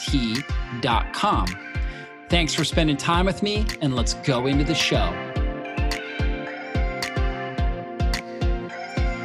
T.com. Thanks for spending time with me, and let's go into the show.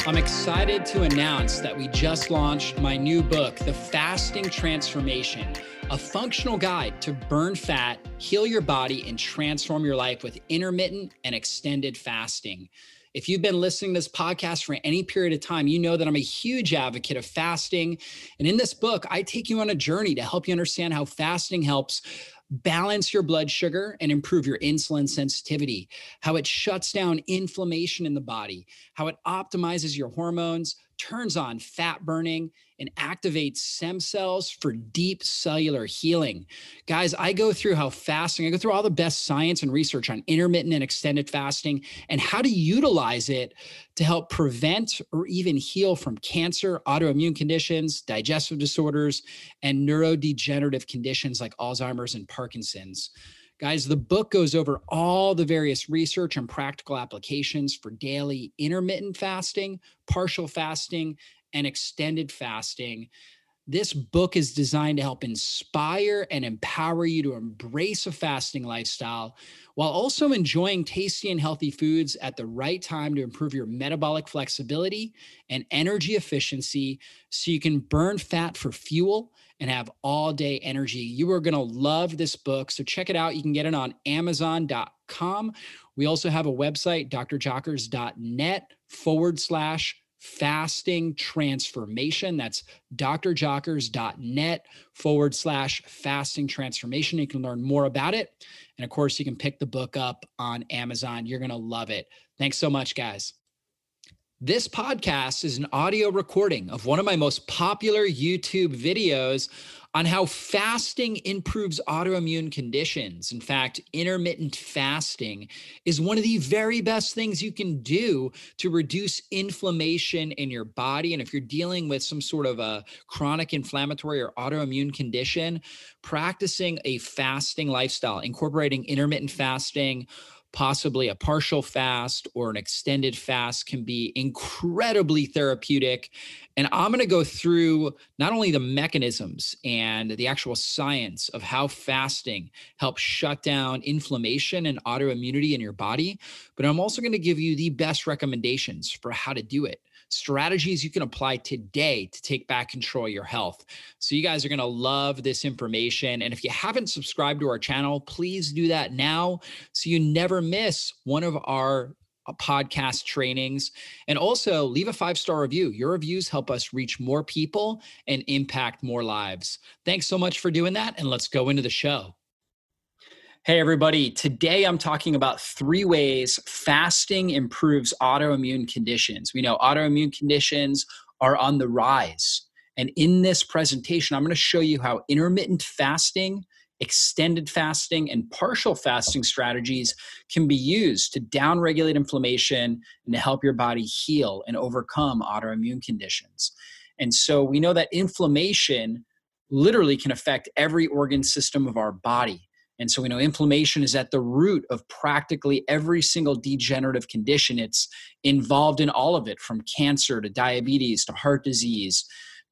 I'm excited to announce that we just launched my new book, The Fasting Transformation, a functional guide to burn fat, heal your body, and transform your life with intermittent and extended fasting. If you've been listening to this podcast for any period of time, you know that I'm a huge advocate of fasting. And in this book, I take you on a journey to help you understand how fasting helps balance your blood sugar and improve your insulin sensitivity, how it shuts down inflammation in the body, how it optimizes your hormones, turns on fat burning, and activates stem cells for deep cellular healing. Guys, I go through how fasting, I go through all the best science and research on intermittent and extended fasting and how to utilize it to help prevent or even heal from cancer, autoimmune conditions, digestive disorders, and neurodegenerative conditions like Alzheimer's and Parkinson's. Guys, the book goes over all the various research and practical applications for daily intermittent fasting, partial fasting, and extended fasting. This book is designed to help inspire and empower you to embrace a fasting lifestyle while also enjoying tasty and healthy foods at the right time to improve your metabolic flexibility and energy efficiency so you can burn fat for fuel and have all day energy. You are going to love this book. So check it out. You can get it on amazon.com. We also have a website, drjockers.net forward slash fasting transformation. That's drjockers.net forward slash fasting transformation. You can learn more about it. And of course, you can pick the book up on Amazon. You're going to love it. Thanks so much, guys. This podcast is an audio recording of one of my most popular YouTube videos on how fasting improves autoimmune conditions. In fact, intermittent fasting is one of the very best things you can do to reduce inflammation in your body. And if you're dealing with some sort of a chronic inflammatory or autoimmune condition, practicing a fasting lifestyle, incorporating intermittent fasting, possibly a partial fast or an extended fast can be incredibly therapeutic. And I'm going to go through not only the mechanisms and the actual science of how fasting helps shut down inflammation and autoimmunity in your body, but I'm also going to give you the best recommendations for how to do it strategies you can apply today to take back control of your health. So, you guys are going to love this information. And if you haven't subscribed to our channel, please do that now so you never miss one of our uh, podcast trainings and also leave a five star review. Your reviews help us reach more people and impact more lives. Thanks so much for doing that. And let's go into the show. Hey, everybody. Today I'm talking about three ways fasting improves autoimmune conditions. We know autoimmune conditions are on the rise. And in this presentation, I'm going to show you how intermittent fasting, extended fasting, and partial fasting strategies can be used to downregulate inflammation and to help your body heal and overcome autoimmune conditions. And so we know that inflammation literally can affect every organ system of our body. And so we know inflammation is at the root of practically every single degenerative condition. It's involved in all of it from cancer to diabetes to heart disease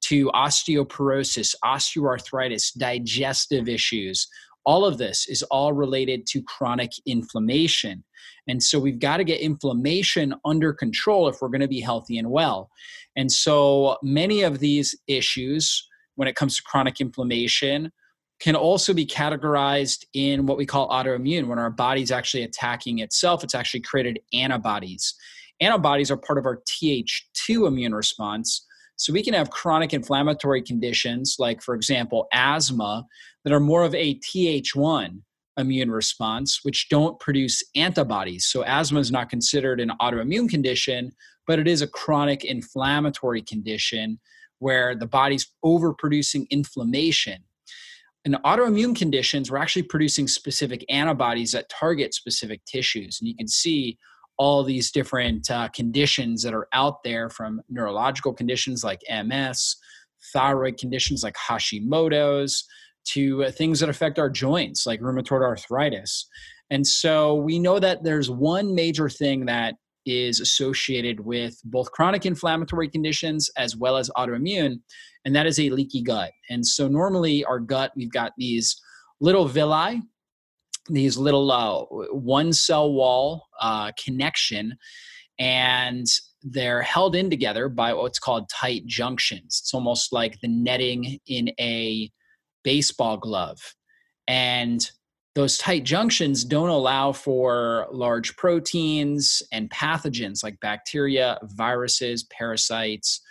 to osteoporosis, osteoarthritis, digestive issues. All of this is all related to chronic inflammation. And so we've got to get inflammation under control if we're going to be healthy and well. And so many of these issues, when it comes to chronic inflammation, can also be categorized in what we call autoimmune when our body's actually attacking itself it's actually created antibodies antibodies are part of our th2 immune response so we can have chronic inflammatory conditions like for example asthma that are more of a th1 immune response which don't produce antibodies so asthma is not considered an autoimmune condition but it is a chronic inflammatory condition where the body's overproducing inflammation. In autoimmune conditions, we're actually producing specific antibodies that target specific tissues. And you can see all these different uh, conditions that are out there from neurological conditions like MS, thyroid conditions like Hashimoto's, to uh, things that affect our joints like rheumatoid arthritis. And so we know that there's one major thing that is associated with both chronic inflammatory conditions as well as autoimmune, and that is a leaky gut. And so, normally, our gut, we've got these little villi, these little uh, one cell wall uh, connection, and they're held in together by what's called tight junctions. It's almost like the netting in a baseball glove. And those tight junctions don't allow for large proteins and pathogens like bacteria, viruses, parasites.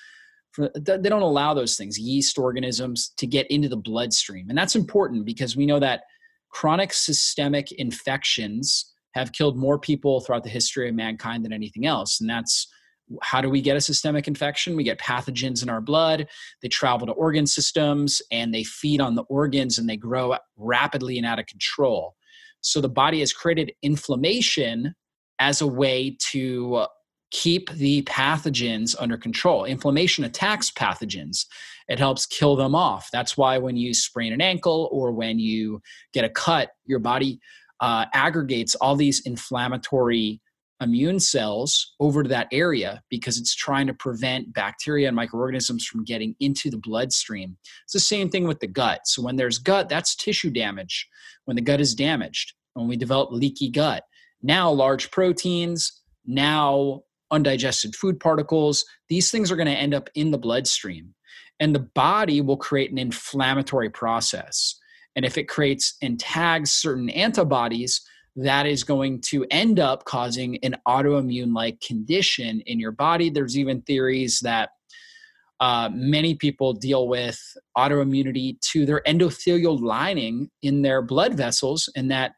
They don't allow those things, yeast organisms, to get into the bloodstream. And that's important because we know that chronic systemic infections have killed more people throughout the history of mankind than anything else. And that's how do we get a systemic infection? We get pathogens in our blood. They travel to organ systems and they feed on the organs and they grow rapidly and out of control. So the body has created inflammation as a way to keep the pathogens under control. Inflammation attacks pathogens, it helps kill them off. That's why when you sprain an ankle or when you get a cut, your body uh, aggregates all these inflammatory immune cells over to that area because it's trying to prevent bacteria and microorganisms from getting into the bloodstream. It's the same thing with the gut. So when there's gut, that's tissue damage. When the gut is damaged, when we develop leaky gut, now large proteins, now undigested food particles, these things are going to end up in the bloodstream. And the body will create an inflammatory process. And if it creates and tags certain antibodies, that is going to end up causing an autoimmune like condition in your body. There's even theories that uh, many people deal with autoimmunity to their endothelial lining in their blood vessels, and that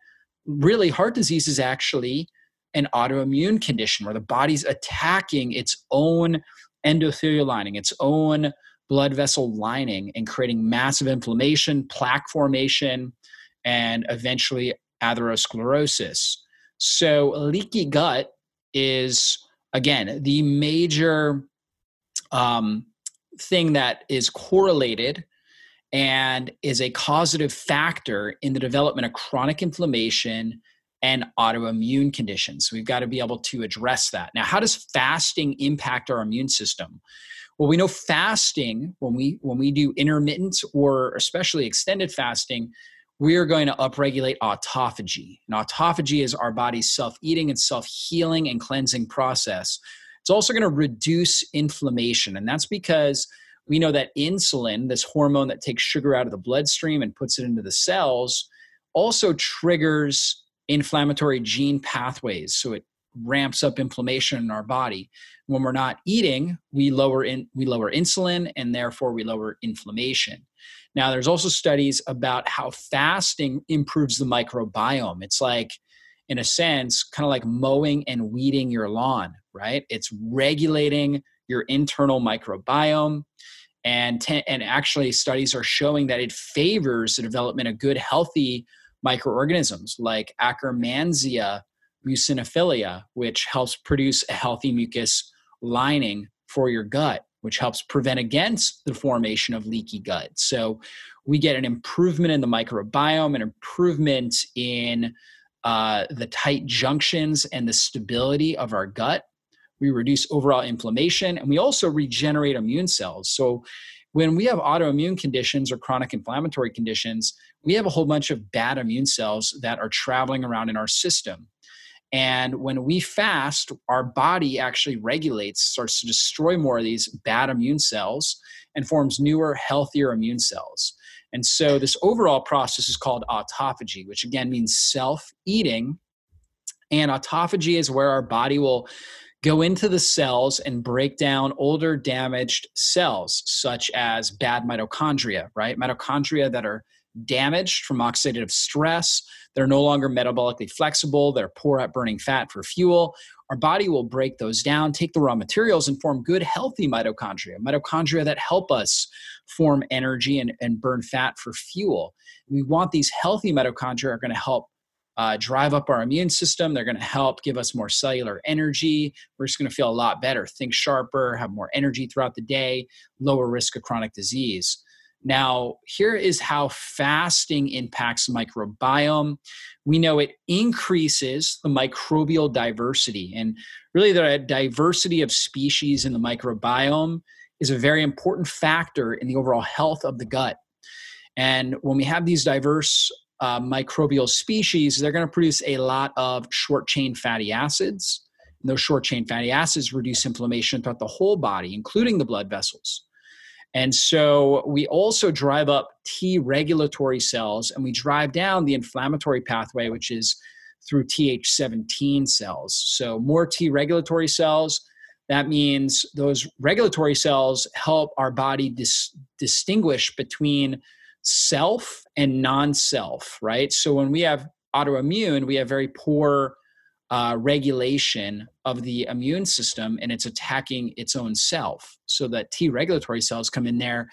really heart disease is actually an autoimmune condition where the body's attacking its own endothelial lining, its own blood vessel lining, and creating massive inflammation, plaque formation, and eventually atherosclerosis. So, leaky gut is, again, the major um, thing that is correlated and is a causative factor in the development of chronic inflammation and autoimmune conditions. We've got to be able to address that. Now, how does fasting impact our immune system? Well, we know fasting when we when we do intermittent or especially extended fasting, we are going to upregulate autophagy. And autophagy is our body's self eating and self healing and cleansing process. It's also going to reduce inflammation. And that's because we know that insulin, this hormone that takes sugar out of the bloodstream and puts it into the cells, also triggers inflammatory gene pathways. So it ramps up inflammation in our body. When we're not eating, we lower in, we lower insulin and therefore we lower inflammation. Now, there's also studies about how fasting improves the microbiome. It's like, in a sense, kind of like mowing and weeding your lawn, right? It's regulating your internal microbiome. And, and actually, studies are showing that it favors the development of good, healthy microorganisms like Akkermansia mucinophilia, which helps produce a healthy mucus lining for your gut which helps prevent against the formation of leaky gut. So we get an improvement in the microbiome, an improvement in uh, the tight junctions and the stability of our gut. We reduce overall inflammation and we also regenerate immune cells. So when we have autoimmune conditions or chronic inflammatory conditions, we have a whole bunch of bad immune cells that are traveling around in our system. And when we fast, our body actually regulates, starts to destroy more of these bad immune cells and forms newer, healthier immune cells. And so this overall process is called autophagy, which again means self eating. And autophagy is where our body will go into the cells and break down older damaged cells, such as bad mitochondria, right? Mitochondria that are damaged from oxidative stress. They're no longer metabolically flexible. They're poor at burning fat for fuel. Our body will break those down, take the raw materials, and form good, healthy mitochondria, mitochondria that help us form energy and, and burn fat for fuel. We want these healthy mitochondria are going to help uh, drive up our immune system. They're going to help give us more cellular energy. We're just going to feel a lot better, think sharper, have more energy throughout the day, lower risk of chronic disease. Now, here is how fasting impacts microbiome. We know it increases the microbial diversity, and really, the diversity of species in the microbiome is a very important factor in the overall health of the gut. And when we have these diverse uh, microbial species, they're going to produce a lot of short chain fatty acids. And those short chain fatty acids reduce inflammation throughout the whole body, including the blood vessels. And so we also drive up T regulatory cells and we drive down the inflammatory pathway, which is through Th17 cells. So more T regulatory cells. That means those regulatory cells help our body dis- distinguish between self and non self, right? So when we have autoimmune, we have very poor uh, regulation of the immune system and it's attacking its own self. So that T regulatory cells come in there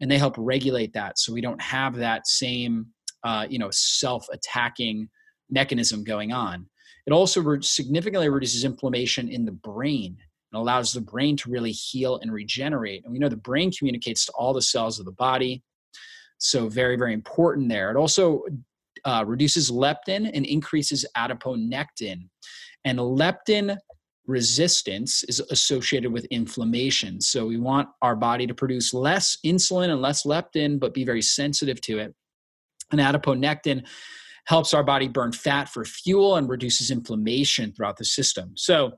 and they help regulate that. So we don't have that same, uh, you know, self attacking mechanism going on. It also re- significantly reduces inflammation in the brain and allows the brain to really heal and regenerate. And we know the brain communicates to all the cells of the body. So, very, very important there. It also uh, reduces leptin and increases adiponectin. And leptin resistance is associated with inflammation. So we want our body to produce less insulin and less leptin, but be very sensitive to it. And adiponectin helps our body burn fat for fuel and reduces inflammation throughout the system. So,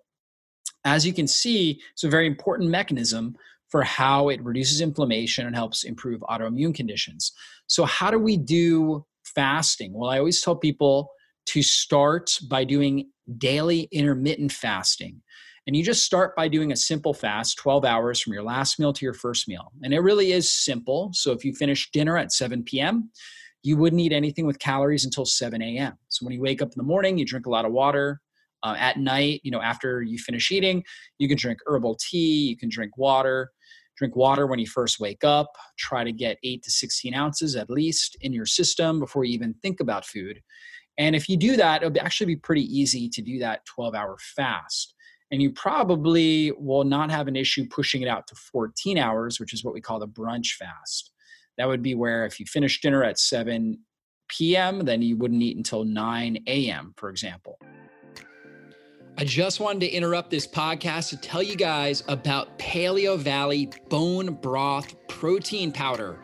as you can see, it's a very important mechanism for how it reduces inflammation and helps improve autoimmune conditions. So, how do we do fasting? Well, I always tell people to start by doing daily intermittent fasting. And you just start by doing a simple fast, 12 hours from your last meal to your first meal. And it really is simple. So if you finish dinner at 7 p.m., you wouldn't eat anything with calories until 7 a.m. So when you wake up in the morning, you drink a lot of water. Uh, at night, you know, after you finish eating, you can drink herbal tea, you can drink water. Drink water when you first wake up. Try to get 8 to 16 ounces at least in your system before you even think about food. And if you do that, it'll actually be pretty easy to do that 12 hour fast. And you probably will not have an issue pushing it out to 14 hours, which is what we call the brunch fast. That would be where if you finish dinner at 7 p.m., then you wouldn't eat until 9 a.m., for example. I just wanted to interrupt this podcast to tell you guys about Paleo Valley Bone Broth Protein Powder.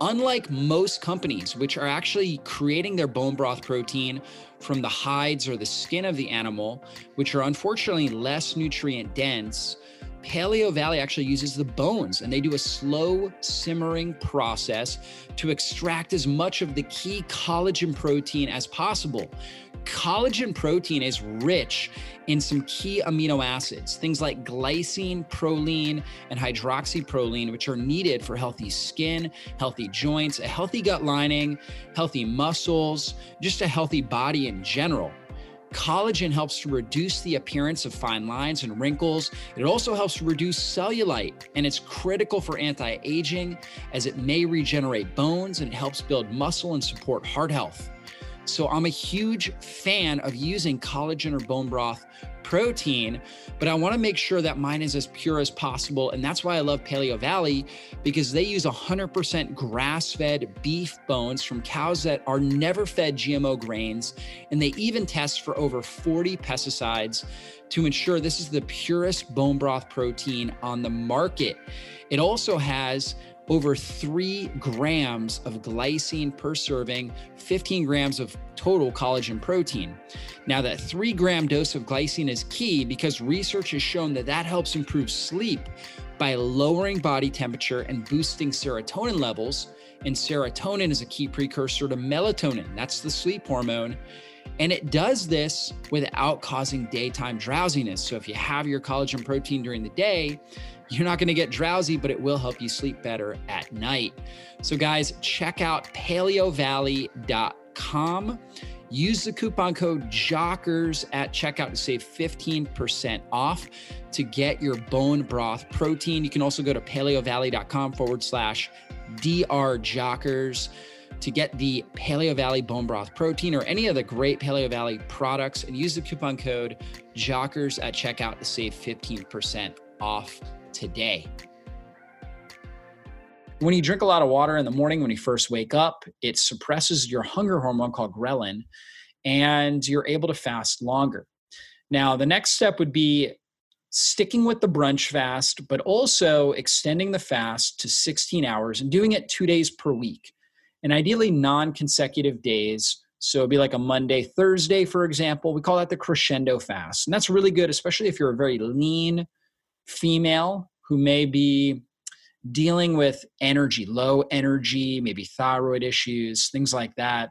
Unlike most companies, which are actually creating their bone broth protein from the hides or the skin of the animal, which are unfortunately less nutrient dense, Paleo Valley actually uses the bones and they do a slow simmering process to extract as much of the key collagen protein as possible. Collagen protein is rich in some key amino acids, things like glycine, proline, and hydroxyproline, which are needed for healthy skin, healthy joints, a healthy gut lining, healthy muscles, just a healthy body in general. Collagen helps to reduce the appearance of fine lines and wrinkles. It also helps reduce cellulite, and it's critical for anti aging as it may regenerate bones and it helps build muscle and support heart health. So I'm a huge fan of using collagen or bone broth protein, but I want to make sure that mine is as pure as possible. And that's why I love Paleo Valley because they use 100% grass fed beef bones from cows that are never fed GMO grains. And they even test for over 40 pesticides to ensure this is the purest bone broth protein on the market. It also has over three grams of glycine per serving, 15 grams of total collagen protein. Now, that three gram dose of glycine is key because research has shown that that helps improve sleep by lowering body temperature and boosting serotonin levels. And serotonin is a key precursor to melatonin, that's the sleep hormone. And it does this without causing daytime drowsiness. So if you have your collagen protein during the day, you're not going to get drowsy, but it will help you sleep better at night. So, guys, check out paleovalley.com. Use the coupon code JOCKERS at checkout to save 15% off to get your bone broth protein. You can also go to paleovalley.com forward slash drjockers to get the Paleo Valley bone broth protein or any of the great Paleo Valley products and use the coupon code JOCKERS at checkout to save 15% off today. When you drink a lot of water in the morning when you first wake up, it suppresses your hunger hormone called ghrelin, and you're able to fast longer. Now, the next step would be sticking with the brunch fast, but also extending the fast to 16 hours and doing it two days per week, and ideally non consecutive days. So it'd be like a Monday, Thursday, for example. We call that the crescendo fast. And that's really good, especially if you're a very lean female who may be dealing with energy, low energy, maybe thyroid issues, things like that,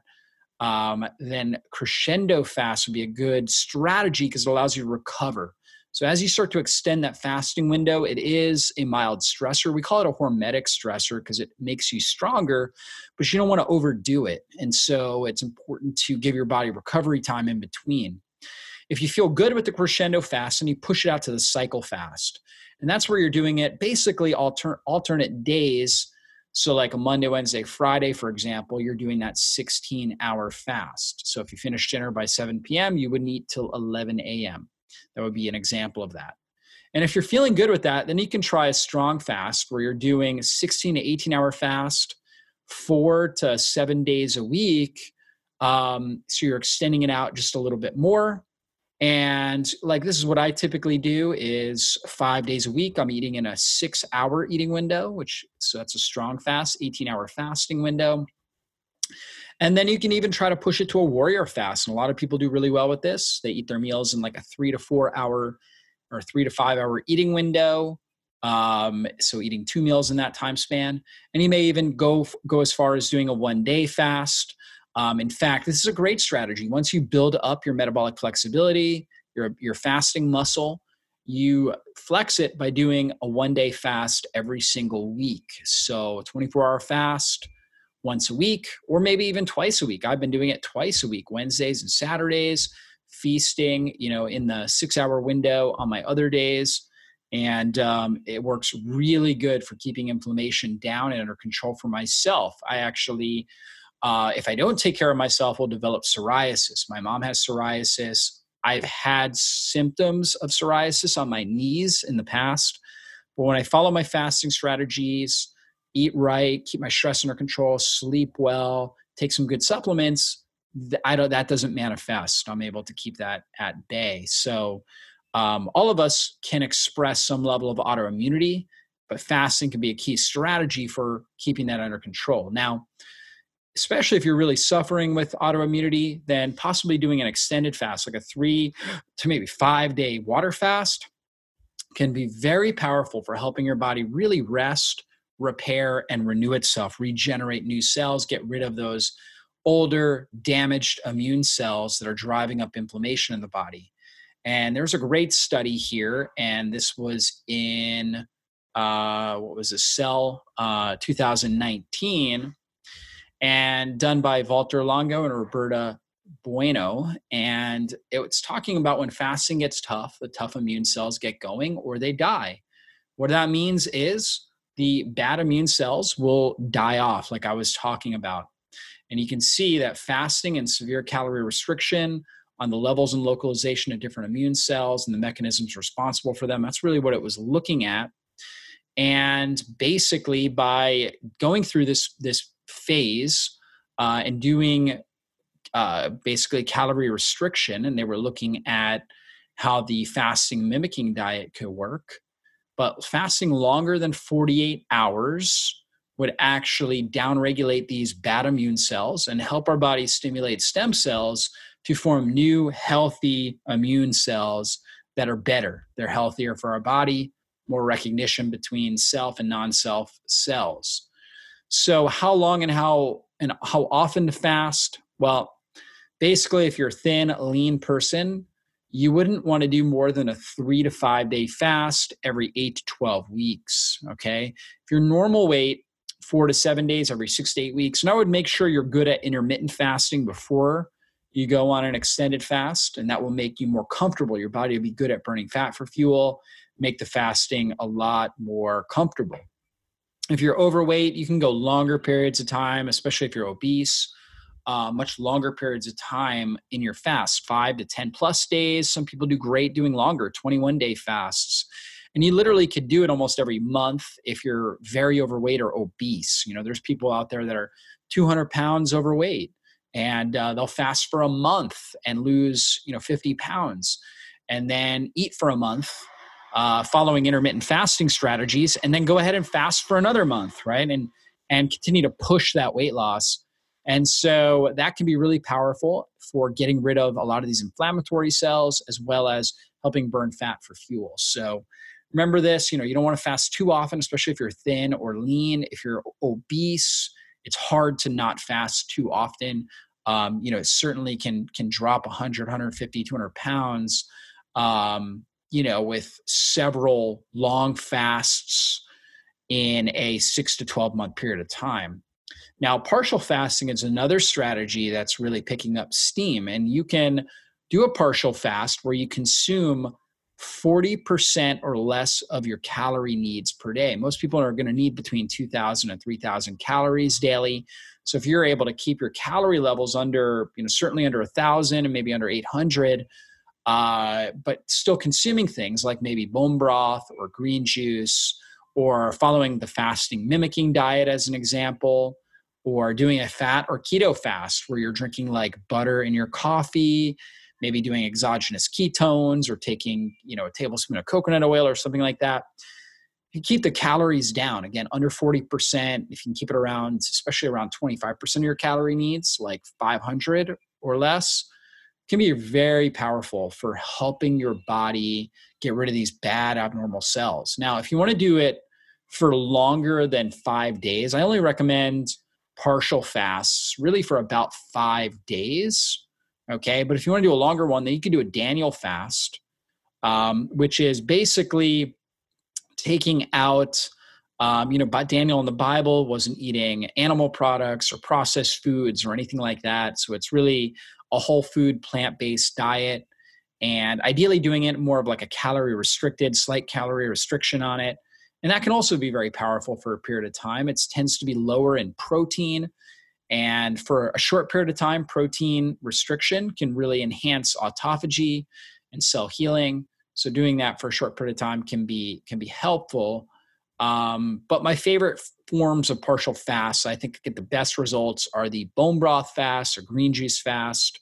um, then crescendo fast would be a good strategy because it allows you to recover. So as you start to extend that fasting window, it is a mild stressor. We call it a hormetic stressor because it makes you stronger, but you don't want to overdo it. And so it's important to give your body recovery time in between. If you feel good with the crescendo fast and you push it out to the cycle fast, and that's where you're doing it basically alter- alternate days. So, like a Monday, Wednesday, Friday, for example, you're doing that 16 hour fast. So, if you finish dinner by 7 p.m., you wouldn't eat till 11 a.m. That would be an example of that. And if you're feeling good with that, then you can try a strong fast where you're doing 16 to 18 hour fast, four to seven days a week. Um, so you're extending it out just a little bit more and like this is what i typically do is five days a week i'm eating in a six hour eating window which so that's a strong fast 18 hour fasting window. And then you can even try to push it to a warrior fast and a lot of people do really well with this. They eat their meals in like a three to four hour or three to five hour eating window um, so eating two meals in that time span. And you may even go go as far as doing a one day fast um, in fact, this is a great strategy. Once you build up your metabolic flexibility, your, your fasting muscle, you flex it by doing a one day fast every single week. So, a 24 hour fast once a week, or maybe even twice a week. I've been doing it twice a week, Wednesdays and Saturdays, feasting, you know, in the six hour window on my other days. And um, it works really good for keeping inflammation down and under control for myself. I actually uh, if I don't take care of myself, will develop psoriasis. My mom has psoriasis. I've had symptoms of psoriasis on my knees in the past. But when I follow my fasting strategies, eat right, keep my stress under control, sleep well, take some good supplements, I don't, that doesn't manifest. I'm able to keep that at bay. So, um, all of us can express some level of autoimmunity, but fasting can be a key strategy for keeping that under control. Now, especially if you're really suffering with autoimmunity, then possibly doing an extended fast, like a three to maybe five day water fast, can be very powerful for helping your body really rest, repair, and renew itself, regenerate new cells, get rid of those older, damaged immune cells that are driving up inflammation in the body. And there's a great study here, and this was in uh, what was a cell uh, 2019 and done by Walter Longo and Roberta Buono. And it's talking about when fasting gets tough, the tough immune cells get going or they die. What that means is the bad immune cells will die off, like I was talking about. And you can see that fasting and severe calorie restriction on the levels and localization of different immune cells and the mechanisms responsible for them. That's really what it was looking at. And basically, by going through this, this phase uh, and doing uh, basically calorie restriction, and they were looking at how the fasting mimicking diet could work. But fasting longer than 48 hours would actually downregulate these bad immune cells and help our body stimulate stem cells to form new healthy immune cells that are better. They're healthier for our body, more recognition between self and non-self cells. So how long and how and how often to fast? Well, basically if you're a thin, lean person, you wouldn't want to do more than a 3 to 5 day fast every 8 to 12 weeks, okay? If you're normal weight, 4 to 7 days every 6 to 8 weeks. And I would make sure you're good at intermittent fasting before you go on an extended fast and that will make you more comfortable your body will be good at burning fat for fuel make the fasting a lot more comfortable if you're overweight you can go longer periods of time especially if you're obese uh, much longer periods of time in your fast five to 10 plus days. Some people do great doing longer 21 day fasts. And you literally could do it almost every month if you're very overweight or obese. You know there's people out there that are 200 pounds overweight and uh, they'll fast for a month and lose you know 50 pounds and then eat for a month uh, following intermittent fasting strategies and then go ahead and fast for another month right and and continue to push that weight loss and so that can be really powerful for getting rid of a lot of these inflammatory cells as well as helping burn fat for fuel so remember this you know you don't want to fast too often especially if you're thin or lean if you're obese it's hard to not fast too often. Um, you know, it certainly can can drop 100, 150, 200 pounds. Um, you know, with several long fasts in a six to 12 month period of time. Now, partial fasting is another strategy that's really picking up steam, and you can do a partial fast where you consume 40% or less of your calorie needs per day. Most people are going to need between 2,000 and 3,000 calories daily. So if you're able to keep your calorie levels under, you know, certainly under 1,000 and maybe under 800, uh, but still consuming things like maybe bone broth or green juice or following the fasting mimicking diet as an example or doing a fat or keto fast where you're drinking like butter in your coffee maybe doing exogenous ketones or taking you know a tablespoon of coconut oil or something like that. You keep the calories down again under 40% if you can keep it around especially around 25% of your calorie needs like 500 or less can be very powerful for helping your body get rid of these bad abnormal cells now if you want to do it for longer than five days i only recommend partial fasts really for about five days Okay. But if you want to do a longer one, then you can do a Daniel fast, um, which is basically taking out, um, you know, Daniel in the Bible wasn't eating animal products or processed foods or anything like that. So it's really a whole food, plant based diet. And ideally, doing it more of like a calorie restricted, slight calorie restriction on it. And that can also be very powerful for a period of time. It tends to be lower in protein and for a short period of time, protein restriction can really enhance autophagy and cell healing. So doing that for a short period of time can be can be helpful. Um, but my favorite forms of partial fasts, I think get the best results are the bone broth fast or green juice fast,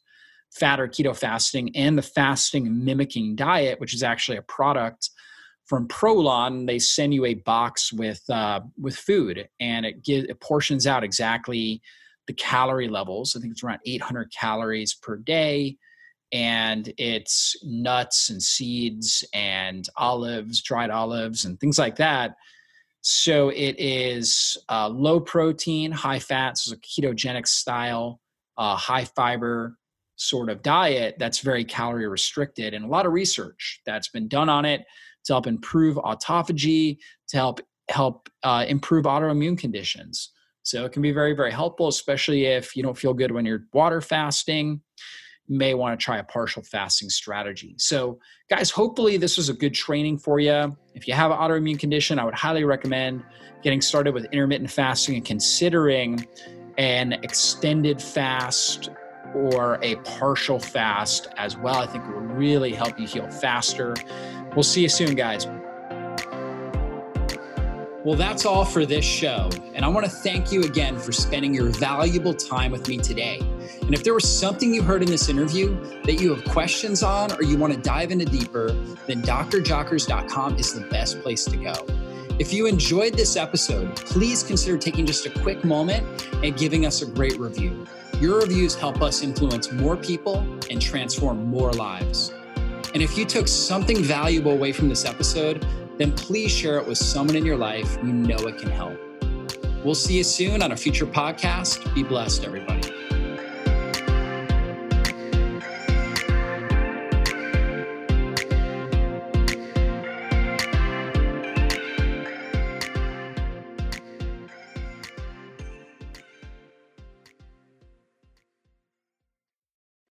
fat or keto fasting, and the fasting mimicking diet, which is actually a product from Prolon. They send you a box with uh, with food, and it gives it portions out exactly the calorie levels. I think it's around 800 calories per day. And it's nuts and seeds and olives, dried olives, and things like that. So it is uh, low protein, high fat, so a ketogenic style, uh, high fiber sort of diet that's very calorie restricted. And a lot of research that's been done on it to help improve autophagy, to help help uh, improve autoimmune conditions. So it can be very, very helpful, especially if you don't feel good when you're water fasting. May want to try a partial fasting strategy. So, guys, hopefully this was a good training for you. If you have an autoimmune condition, I would highly recommend getting started with intermittent fasting and considering an extended fast or a partial fast as well. I think it will really help you heal faster. We'll see you soon, guys. Well, that's all for this show. And I want to thank you again for spending your valuable time with me today. And if there was something you heard in this interview that you have questions on or you want to dive into deeper, then drjockers.com is the best place to go. If you enjoyed this episode, please consider taking just a quick moment and giving us a great review. Your reviews help us influence more people and transform more lives. And if you took something valuable away from this episode, then please share it with someone in your life you know it can help. We'll see you soon on a future podcast. Be blessed, everybody.